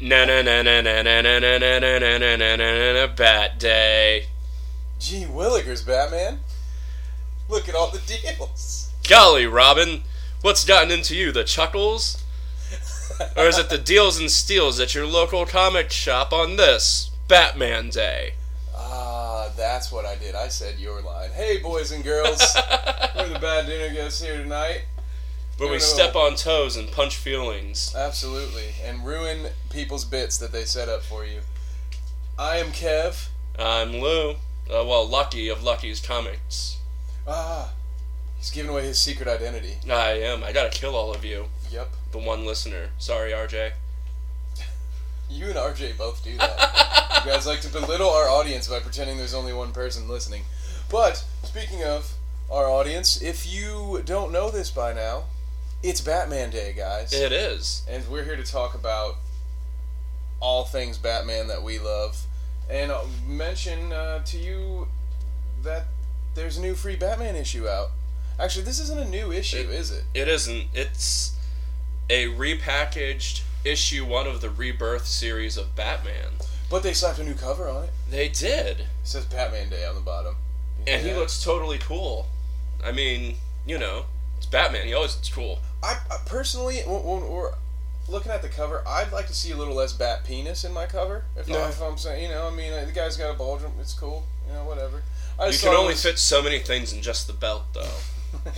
Na na na na na na na na na na na na na na na Bat Day. Gee Willikers, Batman. Look at all the deals. Golly, Robin, what's gotten into you? The chuckles? Or is it the deals and steals at your local comic shop on this Batman Day? Ah, that's what I did. I said your line. Hey, boys and girls. We're the Bad Dinner Guests here tonight. Where we No, no. step on toes and punch feelings. Absolutely. And ruin people's bits that they set up for you. I am Kev. I'm Lou. Uh, well, Lucky of Lucky's Comics. Ah, he's giving away his secret identity. I am. I gotta kill all of you. Yep. The one listener. Sorry, RJ. You and RJ both do that. you guys like to belittle our audience by pretending there's only one person listening. But, speaking of our audience, if you don't know this by now, it's Batman Day, guys. It is. and we're here to talk about all things Batman that we love, and I'll mention uh, to you that there's a new free Batman issue out. Actually, this isn't a new issue, It- is it? It isn't. It's a repackaged issue one of the Rebirth series of Batman. But they slapped a new cover on it. They did. It says Batman Day on the bottom. And he looks totally cool. I mean, you know, it's Batman. He always looks cool. I, I personally, when, when we're looking at the cover, I'd like to see a little less bat penis in my cover. If, No. I, if I'm saying, you know, I mean, the guy's got a bulge. It's cool. You know, whatever. I You can only was- fit so many things in just the belt, though.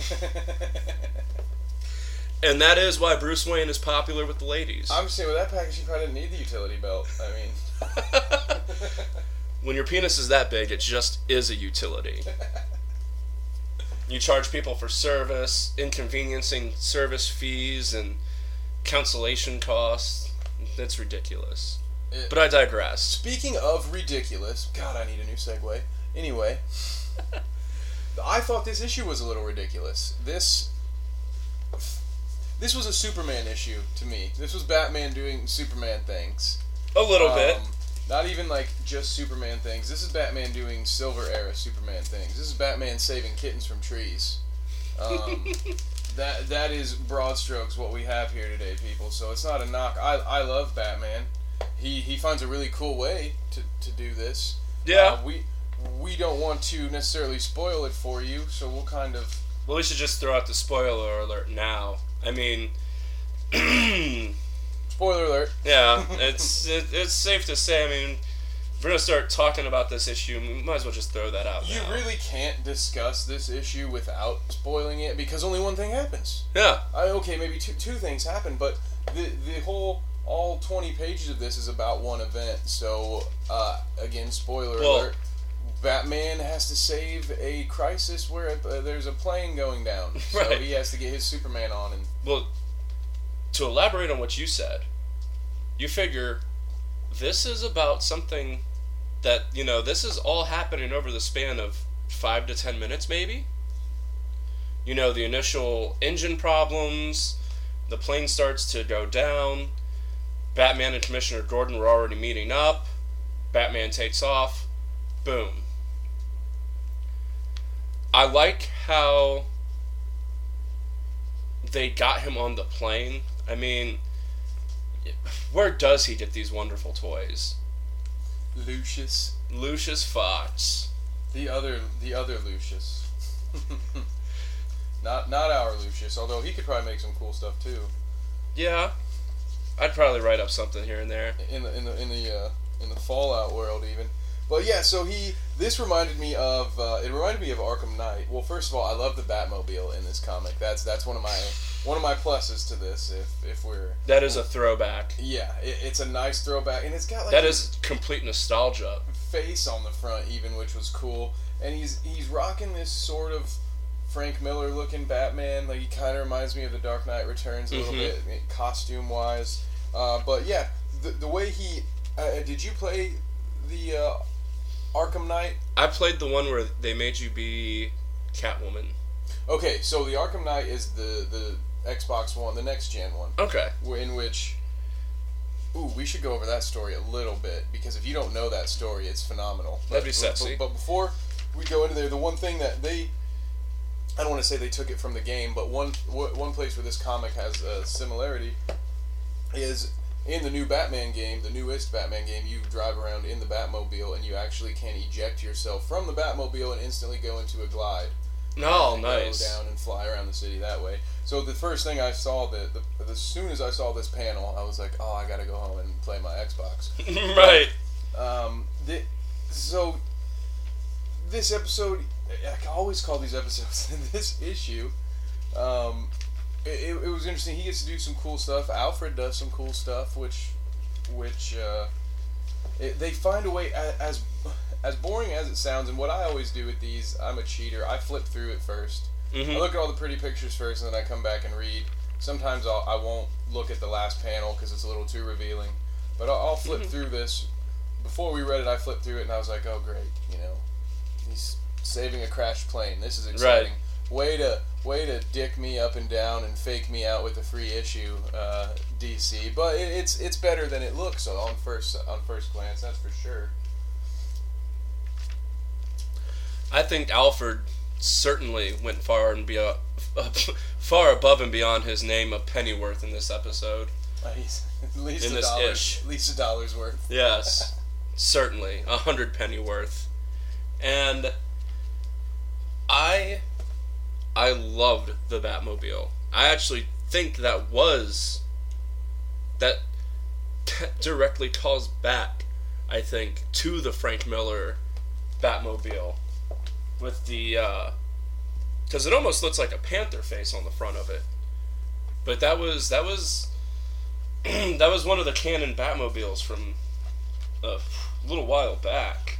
And that is why Bruce Wayne is popular with the ladies. I'm saying, with that package, you probably didn't need the utility belt. I mean, when your penis is that big, it just is a utility. You charge people for service, inconveniencing service fees, and cancellation costs. That's ridiculous. It- But I digress. speaking of ridiculous, God, I need a new segue. Anyway, I thought this issue was a little ridiculous. This. This was a Superman issue to me. This was Batman doing Superman things. A little um, bit. Not even like just Superman things. This is Batman doing Silver Era Superman things. This is Batman saving kittens from trees. Um, that that is broad strokes what we have here today, people. So it's not a knock. I, I love Batman. He he finds a really cool way to, to do this. Yeah. Uh, we we don't want to necessarily spoil it for you, so we'll kind of Well, we should just throw out the spoiler alert now. I mean, spoiler alert. yeah, it's it, it's safe to say. I mean, if we're gonna start talking about this issue, we might as well just throw that out. You now. really can't discuss this issue without spoiling it because only one thing happens. Yeah. I, okay, maybe two, two things happen, but the the whole all twenty pages of this is about one event. So uh, again, spoiler Well- alert: Batman has to save a crisis where uh, there's a plane going down. So Right. he has to get his Superman on, and Well, to elaborate on what you said, you figure this is about something that, you know, this is all happening over the span of five to ten minutes, maybe? You know, the initial engine problems, the plane starts to go down, Batman and Commissioner Gordon were already meeting up, Batman takes off, boom. I like how they got him on the plane. I mean, where does he get these wonderful toys? Lucius, Lucius Fox. the other the other Lucius, not not our Lucius, although he could probably make some cool stuff too. Yeah, I'd probably write up something here and there. in the in the in the uh, in the Fallout world even. But yeah, so he this reminded me of uh, it reminded me of Arkham Knight. Well, first of all, I love the Batmobile in this comic. That's that's one of my one of my pluses to this. If if we're That is a throwback. yeah, it, it's a nice throwback, and it's got like That is complete nostalgia. face on the front even, which was cool. And he's he's rocking this sort of Frank Miller looking Batman. Like he kind of reminds me of the Dark Knight Returns a little Mhm. bit, costume wise. Uh, but yeah, the the way he uh, did you play the uh, Arkham Knight? I played the one where they made you be Catwoman. Okay, so the Arkham Knight is the the Xbox One, the next gen one, Okay. in which. Ooh, we should go over that story a little bit because if you don't know that story, it's phenomenal. That'd be But- sexy. But, but before we go into there, the one thing that they, I don't want to say they took it from the game, but one w- one place where this comic has a similarity is in the new Batman game, the newest Batman game, you drive around in the Batmobile and you actually can eject yourself from the Batmobile and instantly go into a glide. Oh, and nice. Go down and fly around the city that way. So the first thing I saw, the, the as soon as I saw this panel, I was like, oh, I gotta go home and play my Xbox. right. Um, the, so this episode, I always call these episodes this issue. Um, it, it was interesting. He gets to do some cool stuff. Alfred does some cool stuff, which, which uh, it, they find a way as as boring as it sounds. And what I always do with these, I'm a cheater. I flip through it 1st Mm-hmm. I look at all the pretty pictures first, and then I come back and read. Sometimes I'll, I won't look at the last panel because it's a little too revealing. But I'll, I'll flip Mhm. through this. Before we read it, I flipped through it, and I was like, "Oh, great! You know, he's saving a crashed plane. This is exciting. Way to way to dick me up and down and fake me out with a free issue, uh, DC. But it, it's it's better than it looks on first on first glance. That's for sure. I think Alfred certainly went far and be uh, far above and beyond his name of Pennyworth in this episode. Uh, he's at least In a this dollar, ish. at least a dollar's worth. Yes, certainly a hundred Pennyworth, and I I loved the Batmobile. I actually think that was that directly calls back, I think, to the Frank Miller Batmobile with the uh, because it almost looks like a panther face on the front of it. But that was that was that was one of the canon Batmobiles from a little while back.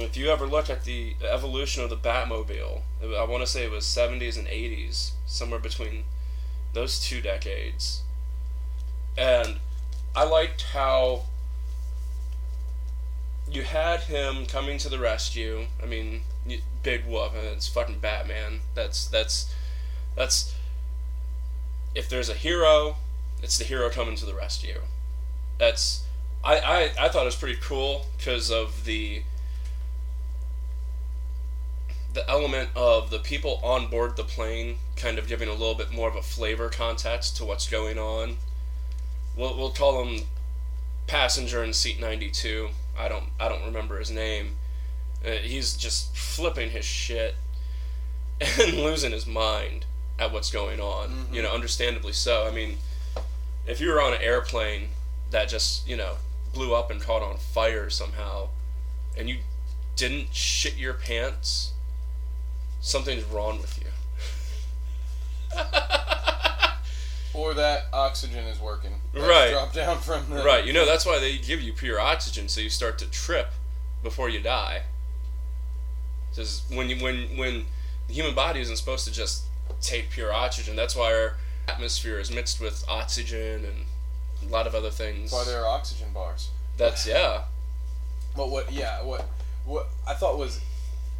If you ever look at the evolution of the Batmobile, I want to say it was 70s and 80s, somewhere between those two decades. And I liked how you had him coming to the rescue. I mean, big whoop, and it's fucking Batman. That's that's that's if there's a hero, it's the hero coming to the rescue. That's I I, I thought it was pretty cool because of the the element of the people on board the plane kind of giving a little bit more of a flavor context to what's going on. We'll, we'll call him passenger in seat 92. I don't I don't remember his name. Uh, he's just flipping his shit and losing his mind at what's going on. Mhm. You know, understandably so. I mean, if you were on an airplane that just you know blew up and caught on fire somehow, and you didn't shit your pants, something's wrong with you. Or that oxygen is working. That's Right. Drop down from the Right, you know that's why they give you pure oxygen, so you start to trip before you die. Because when you when when the human body isn't supposed to just take pure oxygen, that's why our atmosphere is mixed with oxygen and a lot of other things. That's why there are oxygen bars. That's yeah, But what? Yeah. What? What I thought was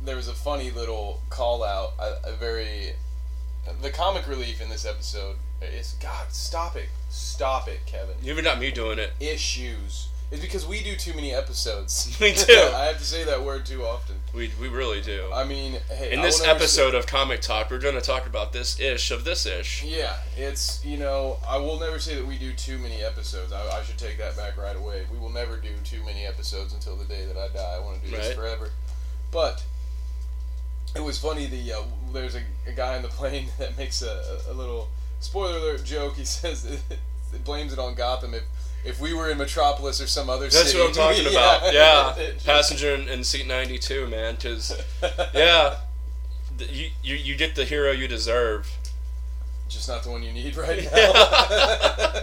there was a funny little call out. A, a very the comic relief in this episode is God. Stop it. Stop it, Kevin. even not me doing it. Issues. It's because we do too many episodes. We do. I have to say that word too often. We we really do. I mean, hey, In I this episode of Comic Talk, we're going to talk about this ish of this ish. Yeah, it's you know I will never say that we do too many episodes. I, I should take that back right away. We will never do too many episodes until the day that I die. I want to do this forever. But it was funny. The uh, there's a, a guy on the plane that makes a, a little spoiler alert joke. He says it, it blames it on Gotham if if we were in Metropolis or some other city. That's city. what I'm talking about. Yeah, passenger in, in seat 92, man. Because yeah, you, you you get the hero you deserve. Just not the one you need right now. Yeah.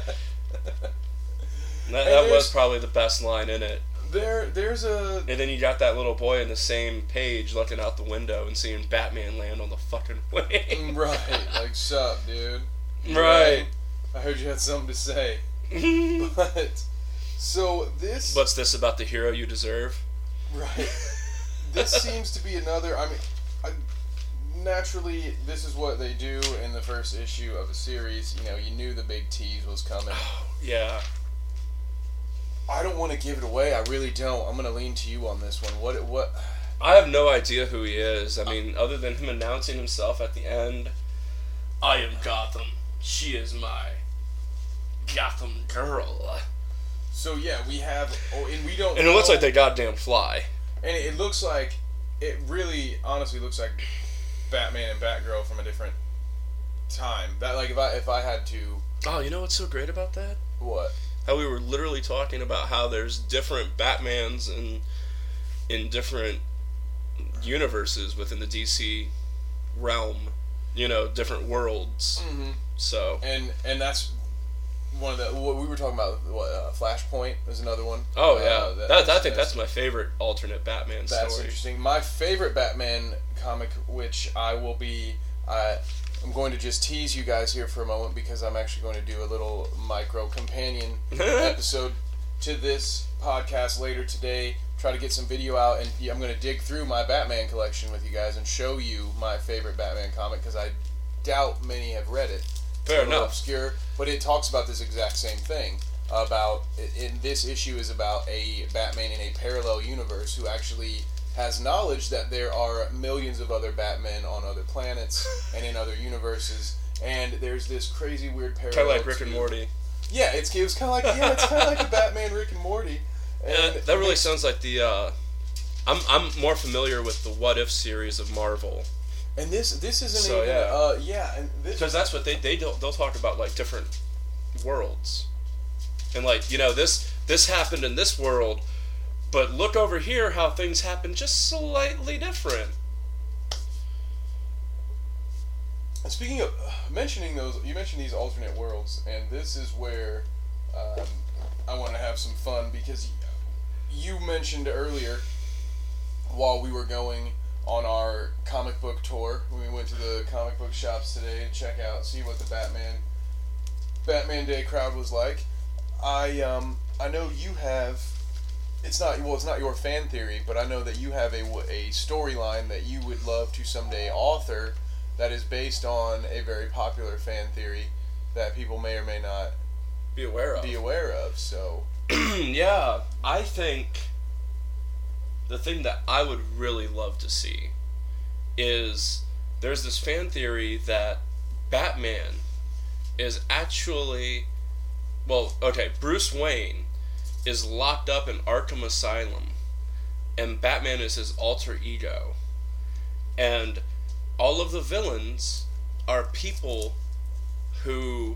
That, that was probably the best line in it. There, there's a And then you got that little boy in the same page looking out the window and seeing Batman land on the fucking wing. Mm, right, like sup, dude. Right. I heard you had something to say, but so this What's this about the hero you deserve? right. This seems to be another. I mean, I, naturally, this is what they do in the first issue of a series. You know, you knew the big tease was coming. Oh, yeah. I don't want to give it away. I really don't. I'm gonna lean to you on this one. What? What? I have no idea who he is. I mean, other than him announcing himself at the end, I am Gotham. She is my Gotham Girl. So yeah, we have. Oh, and we don't. And it looks know- like they goddamn fly. And it looks like it really, honestly, looks like Batman and Batgirl from a different time. That like if I if I had to Oh, you know what's so great about that? what How we were literally talking about how there's different Batmans in in different universes within the DC realm. You know, different worlds. mm-hmm. So, and and that's one of the what we were talking about. What uh, Flashpoint is another one. oh Uh, yeah, that, I think that's my favorite alternate Batman story. That's story. interesting. My favorite Batman comic, which I will be, I, I'm going to just tease you guys here for a moment because I'm actually going to do a little micro companion episode to this podcast later today. Try to get some video out, and I'm going to dig through my Batman collection with you guys and show you my favorite Batman comic because I doubt many have read it. Fair enough. obscure, but it talks about this exact same thing. About in this issue is about a Batman in a parallel universe who actually has knowledge that there are millions of other Batmen on other planets and in other universes, and there's this crazy weird parallel. Kind of like Rick and Morty. Yeah, it's it was kind of like yeah, it's kind of like a Batman Rick and Morty. Yeah, And that really sounds like the. Uh, I'm I'm more familiar with the What If series of Marvel And this this isn't So, even yeah. uh yeah, and because that's what they they don't they'll talk about like different worlds, and like you know this this happened in this world, but look over here how things happen just slightly different. Speaking of mentioning those, you mentioned these alternate worlds, and this is where um, I want to have some fun because you mentioned earlier while we were going on our comic book tour we went to the comic book shops today to check out, see what the Batman Batman Day crowd was like. I um I know you have. It's not well. It's not your fan theory, but I know that you have a, a storyline that you would love to someday author that is based on a very popular fan theory that people may or may not Be aware of. be aware of. So, yeah, I think the thing that I would really love to see is there's this fan theory that Batman is actually well, okay, Bruce Wayne is locked up in Arkham Asylum and Batman is his alter ego. And all of the villains are people who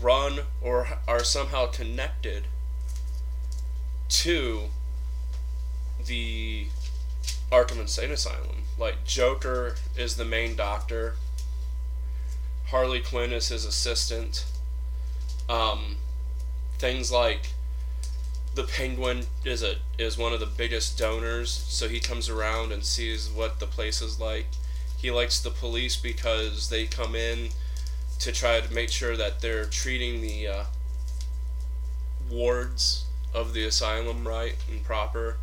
run or are somehow connected to the Arkham Insane Asylum. Like Joker is the main doctor. Harley Quinn is his assistant. Um, things like the Penguin is a is one of the biggest donors, so he comes around and sees what the place is like. He likes the police because they come in to try to make sure that they're treating the uh, wards of the asylum right and proper.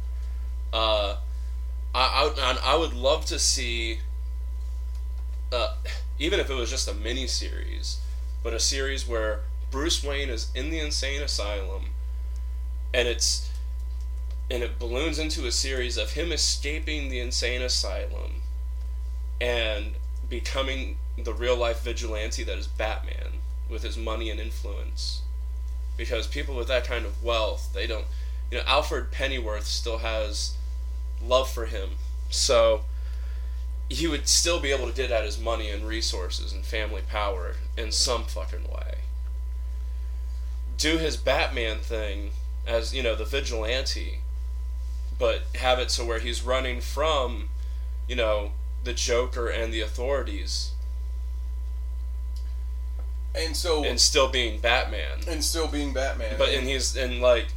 Uh, I, I I would love to see, uh, even if it was just a mini series, but a series where Bruce Wayne is in the insane asylum, and it's and it balloons into a series of him escaping the insane asylum, and becoming the real life vigilante that is Batman with his money and influence. Because people with that kind of wealth, they don't. You know, Alfred Pennyworth still has love for him. So he would still be able to get at his money and resources and family power in some fucking way. Do his Batman thing as, you know, the vigilante, but have it so where he's running from, you know, the Joker and the authorities and so and still being Batman. and still being Batman. But and he's and like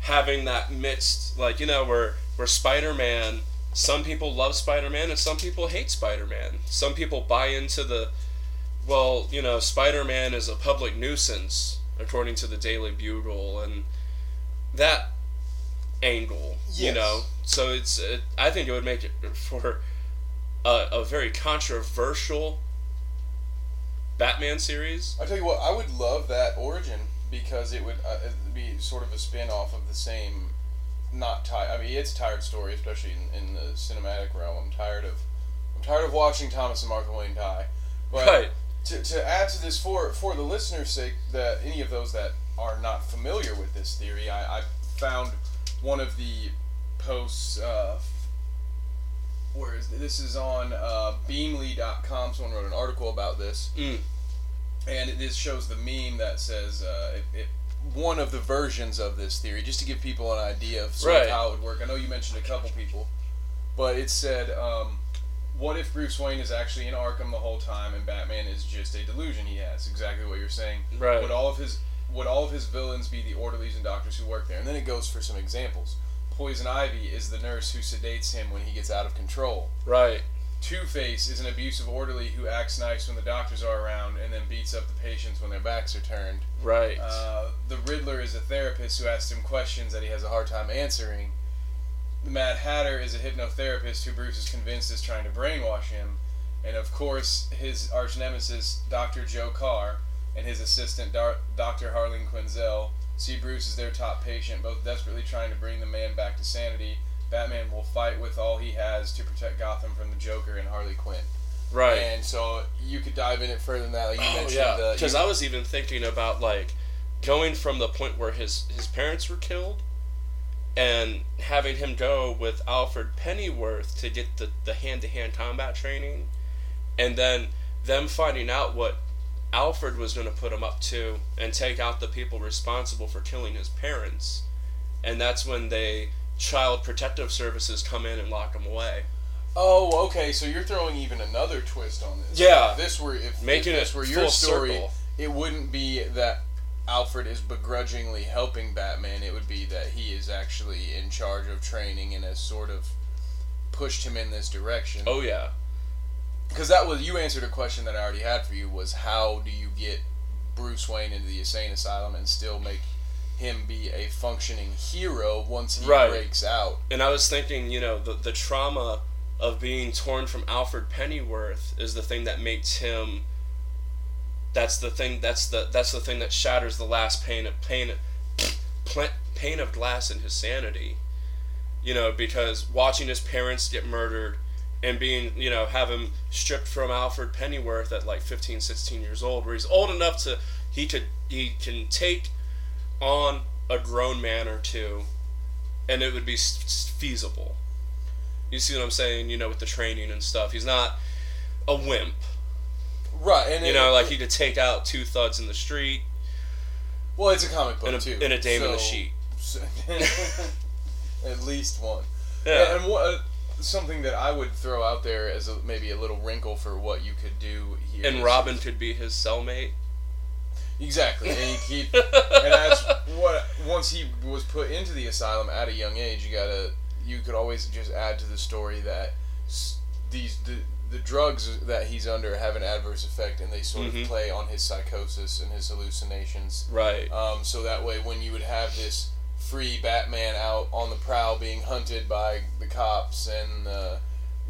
having that mixed like you know where where Spider Man some people love Spider Man and some people hate Spider Man. Some people buy into the well, you know, Spider Man is a public nuisance according to the Daily Bugle and that angle, you know. So it's it, I think it would make it for a, a very controversial Batman series. I tell you what, I would love that origin because it would uh, be sort of a spin off of the same. Not tired. I mean, it's a tired story, especially in, in the cinematic realm. I'm tired of. I'm tired of watching Thomas and Martha Wayne die. But Right. to, to add to this for for the listeners' sake, that any of those that are not familiar with this theory, I, I found one of the posts. Uh, where is this is on uh, Beamly.com. Someone wrote an article about this, Mm. and it, this shows the meme that says uh, it, it, one of the versions of this theory, just to give people an idea of sort Right. of how it would work. I know you mentioned a couple people, but it said, um, "What if Bruce Wayne is actually in Arkham the whole time, and Batman is just a delusion he has?" Exactly what you're saying. Right. Would all of his would all of his villains be the orderlies and doctors who work there? And then it goes for some examples. Poison Ivy is the nurse who sedates him when he gets out of control. Right. Two Face is an abusive orderly who acts nice when the doctors are around and then beats up the patients when their backs are turned. Right. Uh, the Riddler is a therapist who asks him questions that he has a hard time answering. The Mad Hatter is a hypnotherapist who Bruce is convinced is trying to brainwash him. And of course, his arch nemesis, Dr. Joe Carr, and his assistant, Dar- Dr. Harleen Quinzel, see Bruce as their top patient, both desperately trying to bring the man back to sanity. Batman will fight with all he has to protect Gotham from the Joker and Harley Quinn. right. And so you could dive in it further than that. Like you Oh mentioned yeah, because I was even thinking about like going from the point where his his parents were killed, and having him go with Alfred Pennyworth to get the the hand to hand combat training, and then them finding out what Alfred was going to put him up to and take out the people responsible for killing his parents, and that's when they child protective services come in and lock him away. Oh, okay. So you're throwing even another twist on this. Yeah. If this were if Making if this were your story, circle. it wouldn't be that Alfred is begrudgingly helping Batman. It would be that he is actually in charge of training and has sort of pushed him in this direction. Oh yeah, Because that was you answered a question that I already had for you was how do you get Bruce Wayne into the insane asylum and still make him be a functioning hero once he Right. breaks out? and I was thinking, you know, the the trauma of being torn from Alfred Pennyworth is the thing that makes him. That's the thing. That's the that's the thing that shatters the last pane of pla- pane of glass in his sanity. You know, because watching his parents get murdered, and being you know have him stripped from Alfred Pennyworth at like 15, 16 years old, where he's old enough to he could he can take on a grown man or two and it would be feasible. You see what I'm saying? You know, with the training and stuff, he's not a wimp. Right, and You it- know, like he could take out two thugs in the street Well, it's a comic book and a, too. and a dame in the sheet. so- at least one. Yeah. And, and what uh, something that I would throw out there as a, maybe a little wrinkle for what you could do here. And is- Robin could be his cellmate. Exactly, and you keep and as what once he was put into the asylum at a young age, you gotta you could always just add to the story that these the the drugs that he's under have an adverse effect, and they sort Mhm. of play on his psychosis and his hallucinations. Right. Um, so that way, when you would have this free Batman out on the prowl being hunted by the cops and the,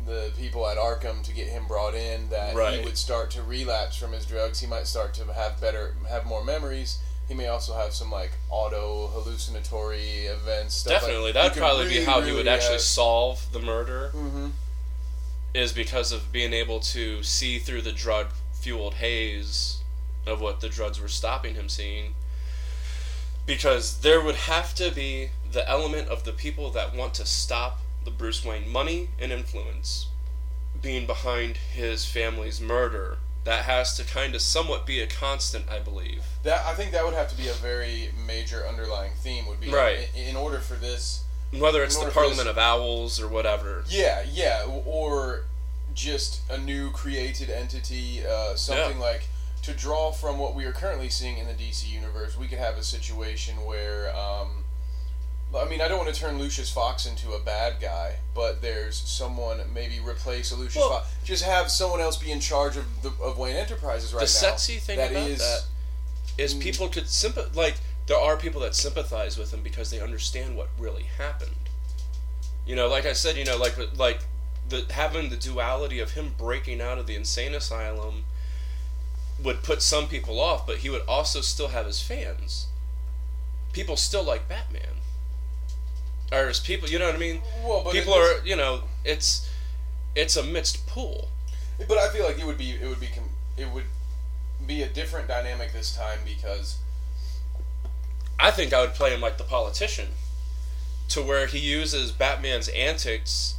the people at Arkham to get him brought in, that Right. he would start to relapse from his drugs. He might start to have better, have more memories. He may also have some like auto hallucinatory events. Stuff like- Definitely. you That'd could probably be really, how he would really actually have- solve the murder, Mhm. is because of being able to see through the drug fueled haze of what the drugs were stopping him seeing. Because there would have to be the element of the people that want to stop the Bruce Wayne money and influence being behind his family's murder. That has to kind of somewhat be a constant, I believe. That I think that would have to be a very major underlying theme. Would be Right. in, in order for this Whether it's the Parliament this- of Owls or whatever. Yeah, yeah, or just a new created entity, uh, something like to draw from what we are currently seeing in the DC universe. We could have a situation where, um, I mean, I don't want to turn Lucius Fox into a bad guy, but there's someone maybe replace Lucius Well- Fox. Just have someone else be in charge of the of Wayne Enterprises right the now. sexy thing that about is- that is Mm. people could sympath like there are people that sympathize with him because they understand what really happened. You know, like I said, you know, like like the having the duality of him breaking out of the insane asylum would put some people off, but he would also still have his fans. People still like Batman. Or people, you know what I mean? Well, but people are, you know, it's it's a mixed pool. But I feel like it would be it would be it would be a different dynamic this time because I think I would play him like the politician, to where he uses Batman's antics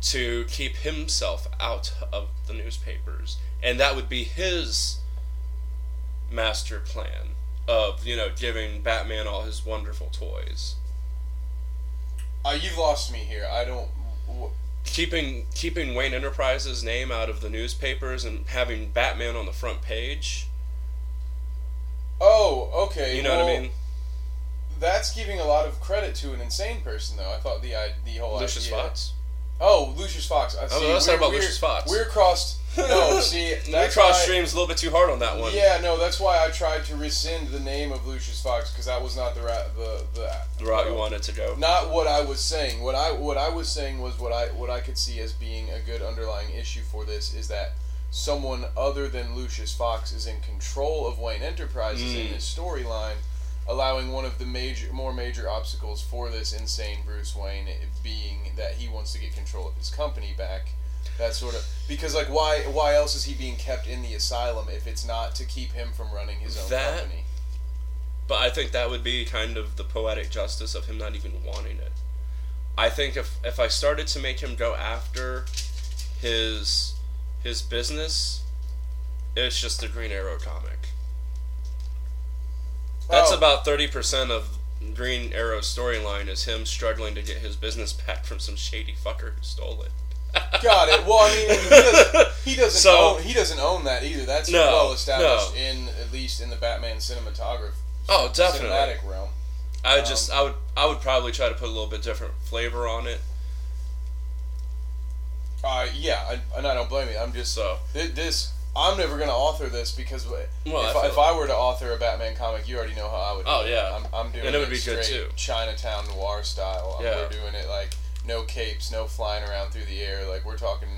to keep himself out of the newspapers, and that would be his master plan of you know giving Batman all his wonderful toys, uh, you've lost me here. I don't. wh- keeping keeping Wayne Enterprises' name out of the newspapers and having Batman on the front page. Oh, okay. You know what I mean? That's giving a lot of credit to an insane person, though. I thought the i- the whole Lucius idea. Fox. Oh, Lucius Fox. I see. let's talk about we're- Lucius Fox. We're crossed. No, see, we crossed why- streams a little bit too hard on that one. Yeah, no, that's why I tried to rescind the name of Lucius Fox because that was not the ra- the the The route you wanted to go. Not what I was saying. What I what I was saying was what I what I could see as being a good underlying issue for this is that someone other than Lucius Fox is in control of Wayne Enterprises in Mm. this storyline, allowing one of the major more major obstacles for this insane Bruce Wayne being that he wants to get control of his company back. That sort of because like why why else is he being kept in the asylum if it's not to keep him from running his own That- company? But I think that would be kind of the poetic justice of him not even wanting it. I think if if I started to make him go after his his business, it's just a Green Arrow comic. That's Oh. about thirty percent of Green Arrow's storyline is him struggling to get his business back from some shady fucker who stole it. Got it. Well, I mean, he doesn't, he doesn't So- own he doesn't own that either. That's No, well established no. in at least in the Batman cinematography Oh, definitely. cinematic realm. I would Um, just I would I would probably try to put a little bit different flavor on it. Uh, yeah, I, and I don't blame you. I'm just So this. I'm never gonna author this because Well, if, I if I were to author a Batman comic, you already know how I would. Oh, do it. yeah. I'm, I'm doing And it would be good, too. Chinatown noir style. Yeah. We're doing it like no capes, no flying around through the air. Like we're talking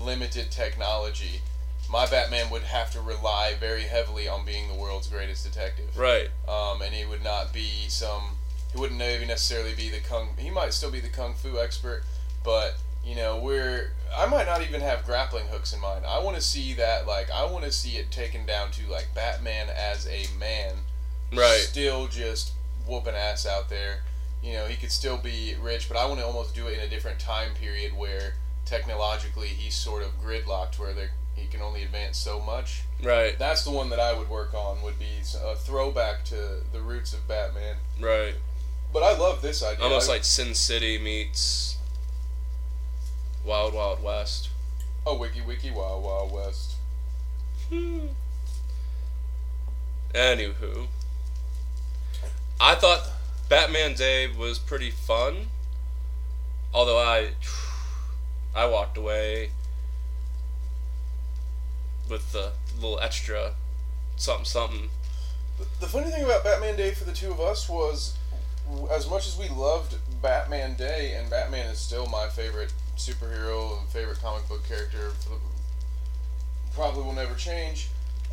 limited technology. My Batman would have to rely very heavily on being the world's greatest detective. right. um, and he would not be some. He wouldn't maybe necessarily be the kung. He might still be the kung fu expert, but you know, we're. I might not even have grappling hooks in mind. I want to see that. Like, I want to see it taken down to like Batman as a man, Right. Still just whooping ass out there. You know, he could still be rich, but I want to almost do it in a different time period where technologically he's sort of gridlocked, where there he can only advance so much. Right. That's the one that I would work on. Would be a throwback to the roots of Batman. Right. But I love this idea. Almost like Sin City meets Wild Wild West. oh, Wiki Wiki Wild Wild West. Hmm. Anywho, I thought Batman Day was pretty fun. Although I, I walked away with the little extra something something. The funny thing about Batman Day for the two of us was, as much as we loved Batman Day, and Batman is still my favorite superhero and favorite comic book character, for the, probably will never change.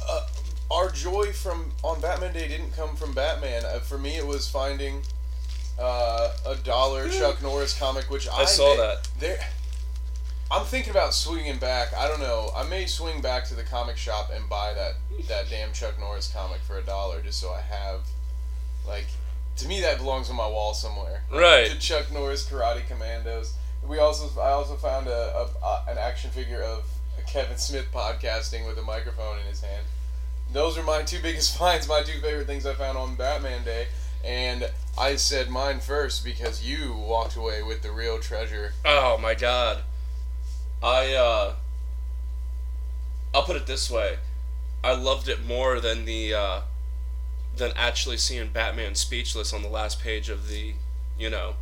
Uh, our joy from on Batman Day didn't come from Batman. Uh, for me, it was finding uh, a dollar Chuck Norris comic, which I, I saw ma- that. There, I'm thinking about swinging back. I don't know. I may swing back to the comic shop and buy that that damn Chuck Norris comic for a dollar, just so I have, like, to me that belongs on my wall somewhere. Right. The Chuck Norris Karate Commandos. We also I also found a, a, an action figure of Kevin Smith podcasting with a microphone in his hand. Those are my two biggest finds, my two favorite things I found on Batman Day. And I said mine first because you walked away with the real treasure. Oh my god. I uh I'll put it this way. I loved it more than the uh than actually seeing Batman speechless on the last page of the, you know,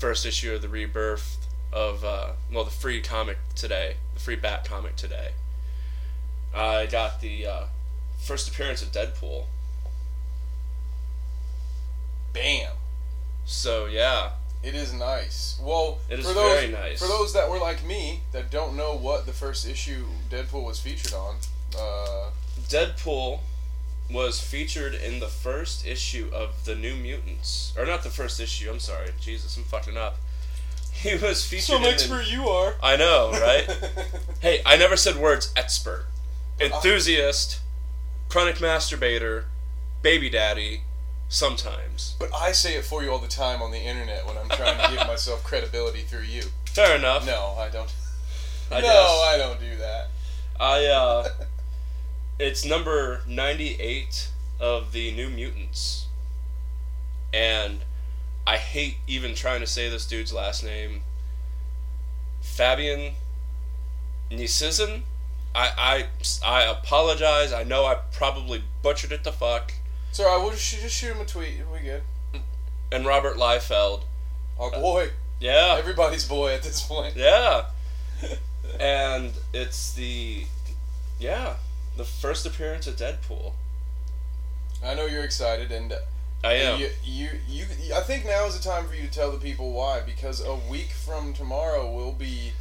first issue of the rebirth of uh well the free comic today, the free Bat comic today. I got the uh first appearance of Deadpool. Bam. So yeah. It is nice. Well, It is for those, very nice. For those that were like me that don't know what the first issue Deadpool was featured on, uh, Deadpool was featured in the first issue of the New Mutants, or not the first issue. I'm sorry, Jesus, I'm fucking up. He was featured. in expert you are. I know, right? hey, I never said words expert, I- enthusiast, chronic masturbator, baby daddy, sometimes. But I say it for you all the time on the internet when I'm trying to give myself credibility through you. Fair enough. No, I don't. I no, guess. I don't do that. I uh, it's number ninety-eight of the New Mutants, and I hate even trying to say this dude's last name. Fabian Nisizin. I, I I apologize. I know I probably butchered it to fuck. So I will just, just shoot him a tweet. We good. And Robert Liefeld. Our boy. Yeah. Everybody's boy at this point. Yeah. and it's the yeah, the first appearance of Deadpool. I know you're excited, and I am. You, you, you, I think now is the time for you to tell the people why. Because a week from tomorrow will be.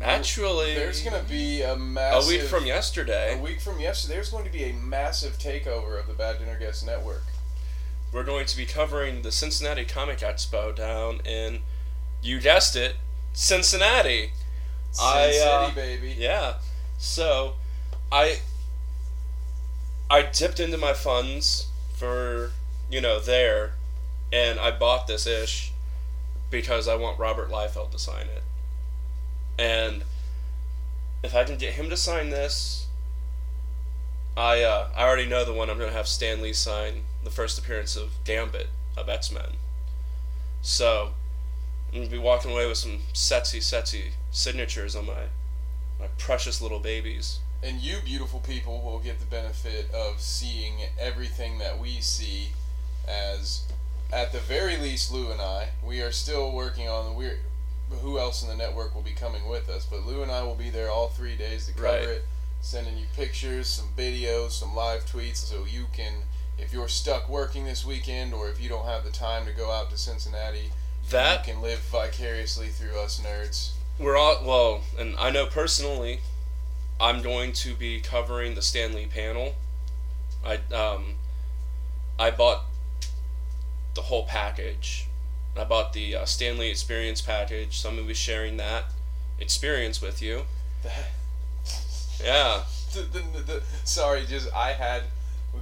Actually, there's going to be a massive. a week from yesterday. A week from yesterday, there's going to be a massive takeover of the Bad Dinner Guest Network. We're going to be covering the Cincinnati Comic Expo down in, you guessed it, Cincinnati. Sin I, uh, City, baby. Yeah. So, I I dipped into my funds for you know there, and I bought this ish because I want Robert Liefeld to sign it, and if I can get him to sign this, I uh, I already know the one I'm gonna have Stan Lee sign the first appearance of Gambit of X Men. So I'm gonna be walking away with some setsy setsy signatures on my my precious little babies. And you, beautiful people, will get the benefit of seeing everything that we see as, at the very least, Lou and I. We are still working on the we're who else in the network will be coming with us, but Lou and I will be there all three days to cover Right. it, sending you pictures, some videos, some live tweets, so you can, if you're stuck working this weekend or if you don't have the time to go out to Cincinnati, That you can live vicariously through us nerds. we're all well, and I know personally, I'm going to be covering the Stan Lee panel. I um, I bought the whole package. I bought the uh, Stan Lee Experience package, so I'm gonna be sharing that experience with you. Yeah, the, the, the, sorry, just I had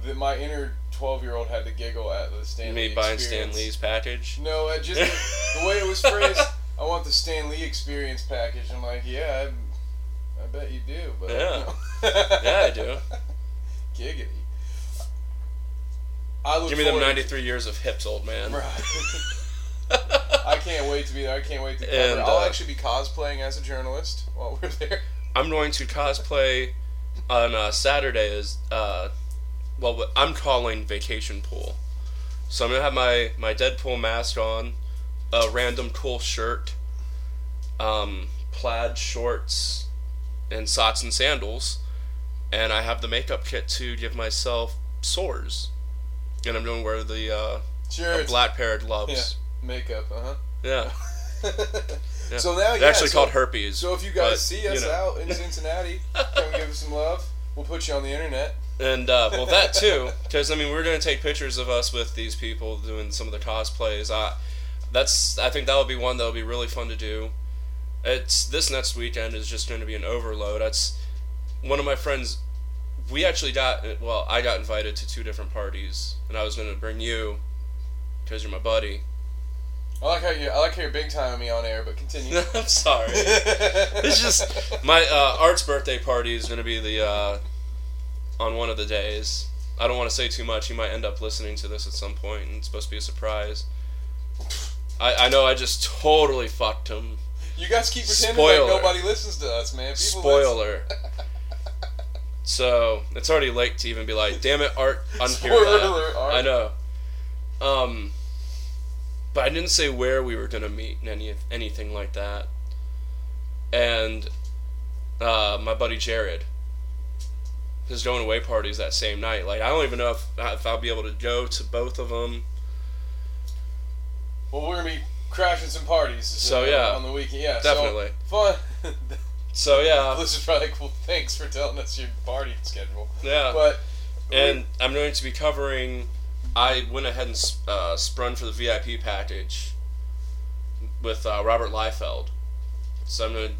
the, my inner twelve year old had to giggle at the Stanley. me buying Stan. Lee's package. No, I just the way it was phrased. I want the Stan Lee experience package. I'm like, yeah, I, I bet you do, but Yeah. no. Yeah, I do. Giggity. I Give me them forward- 93 years of hips, old man. Right. I can't wait to be there. I can't wait to cover. And, it. I'll uh, actually be cosplaying as a journalist while we're there. I'm going to cosplay on uh, Saturday as uh, well. I'm calling vacation pool. So I'm gonna have my my Deadpool mask on, a random cool shirt, um, plaid shorts, and socks and sandals, and I have the makeup kit to give myself sores, and I'm gonna wear the uh, Sure. black pair of gloves. Makeup, uh Yeah, huh. Yeah. So now, they're yeah, actually so- called herpes. So if you guys but, see you us know. out in Cincinnati, come give us some love. We'll put you on the internet. And uh, well, that too, because I mean, we're gonna take pictures of us with these people doing some of the cosplays. I, that's I think that would be one that would be really fun to do. It's this next weekend is just going to be an overload. That's one of my friends. We actually got well, I got invited to two different parties, and I was going to bring you because you're my buddy. I like how you. I like how you're big timing me on air, but continue. I'm sorry. It's just my uh, Art's birthday party is going to be the uh, on one of the days. I don't want to say too much. He might end up listening to this at some point, and it's supposed to be a surprise. I, I know I just totally fucked him. You guys keep pretending Spoiler. like nobody listens to us, man. People Spoiler. So it's already late to even be like, "Damn it, Art, unhear Spoiler that." alert, Art. I know. Um, but I didn't say where we were gonna meet and any anything like that. And uh, my buddy Jared, his going away parties that same night. Like I don't even know if if I'll be able to go to both of them. well, we're gonna be crashing some parties. So, yeah. on the weekend. Yeah, Definitely. So, fun. So yeah, this is probably cool. Thanks for telling us your party schedule. yeah. But And I'm going to be covering. I went ahead and uh, sprung for the VIP package with uh, Robert Liefeld. So I'm going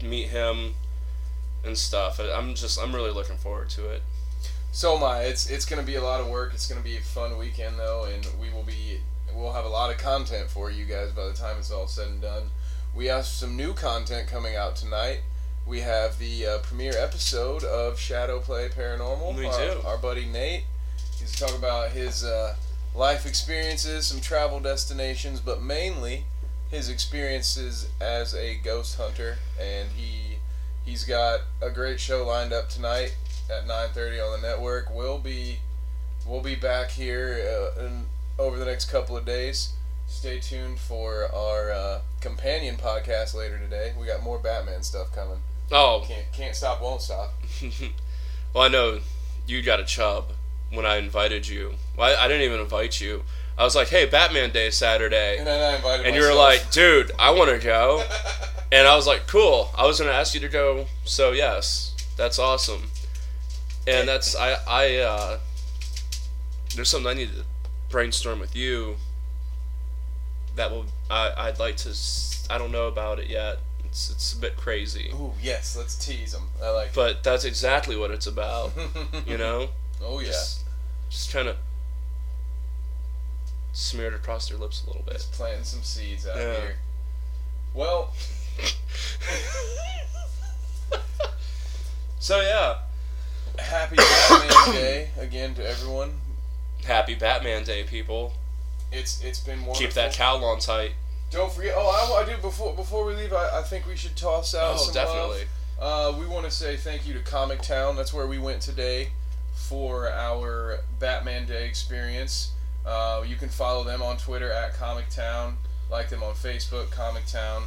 to meet him and stuff. I'm just, I'm really looking forward to it. So am I. It's it's gonna be a lot of work. It's gonna be a fun weekend though, and we will be we'll have a lot of content for you guys by the time it's all said and done. We have some new content coming out tonight. We have the uh, premiere episode of Shadow Play Paranormal. We our, do. Our buddy Nate. He's talk about his uh, life experiences, some travel destinations, but mainly his experiences as a ghost hunter. And he he's got a great show lined up tonight at 9:30 on the network. We'll be we'll be back here uh, in, over the next couple of days. Stay tuned for our uh, companion podcast later today. We got more Batman stuff coming. Oh, Can't can't stop, won't stop. well, I know you got a chub when I invited you. Well, I, I didn't even invite you. I was like, "Hey, Batman Day is Saturday," And then I invited. and you were like, "Dude, I want to go," and I was like, "Cool." I was gonna ask you to go, so yes, that's awesome. And that's I I uh, there's something I need to brainstorm with you. That will I I'd like to I don't know about it yet. It's it's a bit crazy, Ooh, yes, let's tease them. I like. but that's exactly what it's about. You know. oh yeah. Just, just trying to smear it across their lips a little bit. Just planting some seeds out Yeah. here. Well, so yeah, happy Batman Day again to everyone. Happy Batman Day, people. It's it's been wonderful. Keep that cowl on tight. Don't forget. Oh, I, I do before before we leave. I, I think we should toss out Oh, some definitely. love. Uh, we want to say thank you to Comic Town. That's where we went today for our Batman Day experience. Uh, you can follow them on Twitter at Comic Town. Like them on Facebook, Comic Town.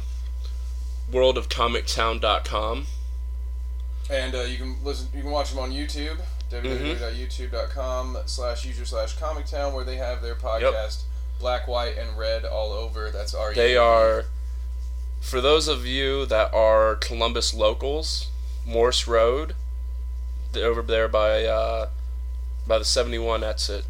Worldofcomictown.com. And uh, you can listen. You can watch them on YouTube. Mm-hmm. www.youtube.com slash user slash Comic Town, where they have their podcast, Black, White, and Red, all over. That's our. They are, for those of you that are Columbus locals, Morse Road, over there by uh, by the 71 exit.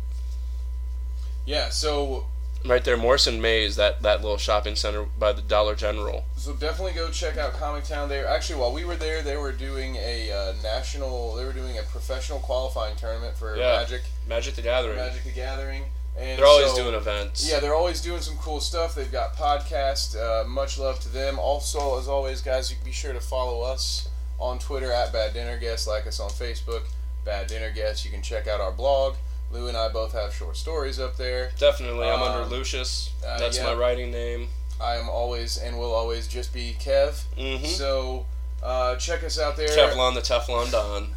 Yeah. So Right there, Morrison Mays, that, that little shopping center by the Dollar General. So definitely go check out Comic Town. They actually while we were there, they were doing a uh, national. They were doing a professional qualifying tournament for Yeah. Magic, Magic the Gathering. Magic the Gathering. And They're always so- doing events. Yeah, they're always doing some cool stuff. They've got podcasts. Uh, much love to them. Also, as always, guys, you be sure to follow us on Twitter at Bad Dinner Guest. Like us on Facebook, Bad Dinner Guest. You can check out our blog. Lou and I both have short stories up there. Definitely. I'm Um, under Lucius. uh, That's yeah. my writing name. I am always and will always just be Kev. Mm-hmm. So uh, check us out there. Kevlon the Teflon Don.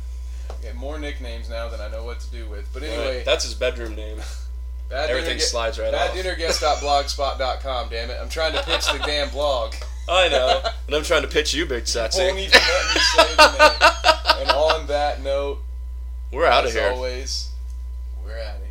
Get more nicknames now than I know what to do with. But anyway. That's his bedroom name. bad Everything slides right off. baddinnerguest.blogspot.com. Damn it! I'm trying to pitch the damn blog. I know. And I'm trying to pitch you, Big Won't Sexy. even let me say the name. And on that note, We're out of as here. always, we're here.